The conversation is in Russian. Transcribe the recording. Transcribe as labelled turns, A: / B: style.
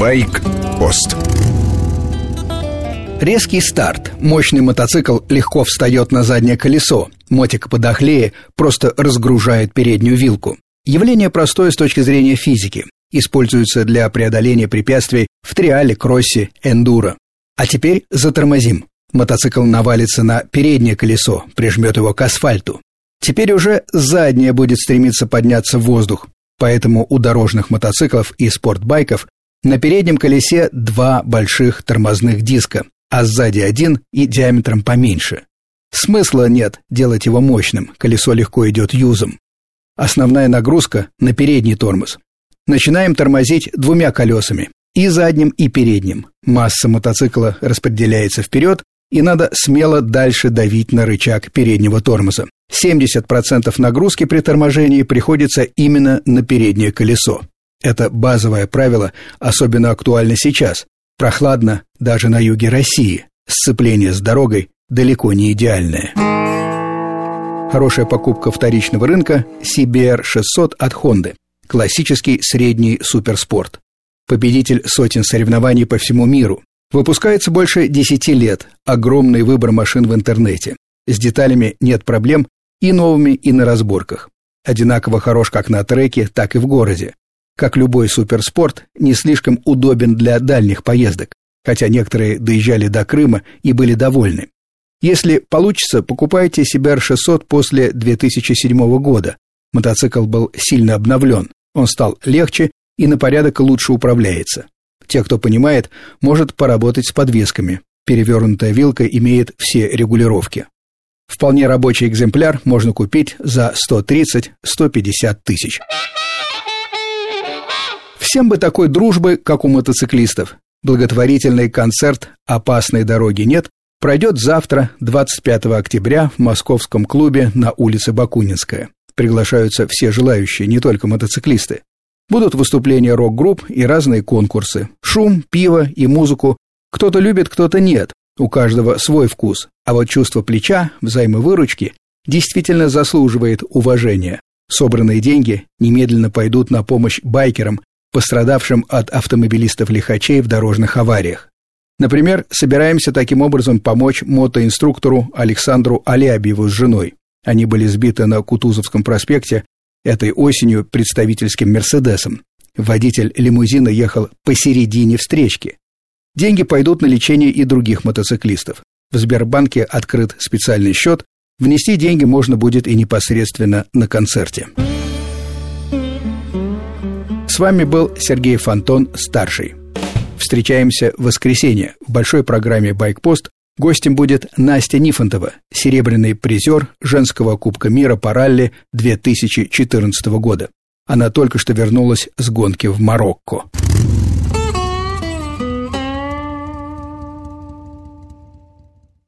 A: Байк-пост
B: Резкий старт. Мощный мотоцикл легко встает на заднее колесо. Мотик подохлее просто разгружает переднюю вилку. Явление простое с точки зрения физики. Используется для преодоления препятствий в триале, кроссе, эндуро. А теперь затормозим. Мотоцикл навалится на переднее колесо, прижмет его к асфальту. Теперь уже заднее будет стремиться подняться в воздух. Поэтому у дорожных мотоциклов и спортбайков на переднем колесе два больших тормозных диска, а сзади один и диаметром поменьше. Смысла нет делать его мощным, колесо легко идет юзом. Основная нагрузка на передний тормоз. Начинаем тормозить двумя колесами, и задним, и передним. Масса мотоцикла распределяется вперед, и надо смело дальше давить на рычаг переднего тормоза. 70% нагрузки при торможении приходится именно на переднее колесо. Это базовое правило, особенно актуально сейчас, Прохладно даже на юге России. Сцепление с дорогой далеко не идеальное. Хорошая покупка вторичного рынка CBR 600 от Honda. Классический средний суперспорт. Победитель сотен соревнований по всему миру. Выпускается больше 10 лет. Огромный выбор машин в интернете. С деталями нет проблем и новыми, и на разборках. Одинаково хорош как на треке, так и в городе как любой суперспорт, не слишком удобен для дальних поездок, хотя некоторые доезжали до Крыма и были довольны. Если получится, покупайте CBR600 после 2007 года. Мотоцикл был сильно обновлен, он стал легче и на порядок лучше управляется. Те, кто понимает, может поработать с подвесками. Перевернутая вилка имеет все регулировки. Вполне рабочий экземпляр можно купить за 130-150 тысяч. Всем бы такой дружбы, как у мотоциклистов. Благотворительный концерт «Опасной дороги нет» пройдет завтра, 25 октября, в московском клубе на улице Бакунинская. Приглашаются все желающие, не только мотоциклисты. Будут выступления рок-групп и разные конкурсы. Шум, пиво и музыку. Кто-то любит, кто-то нет. У каждого свой вкус. А вот чувство плеча, взаимовыручки действительно заслуживает уважения. Собранные деньги немедленно пойдут на помощь байкерам, пострадавшим от автомобилистов-лихачей в дорожных авариях. Например, собираемся таким образом помочь мотоинструктору Александру Алябьеву с женой. Они были сбиты на Кутузовском проспекте этой осенью представительским «Мерседесом». Водитель лимузина ехал посередине встречки. Деньги пойдут на лечение и других мотоциклистов. В Сбербанке открыт специальный счет, внести деньги можно будет и непосредственно на концерте вами был Сергей Фонтон, старший. Встречаемся в воскресенье в большой программе «Байкпост». Гостем будет Настя Нифонтова, серебряный призер женского Кубка мира по ралли 2014 года. Она только что вернулась с гонки в Марокко.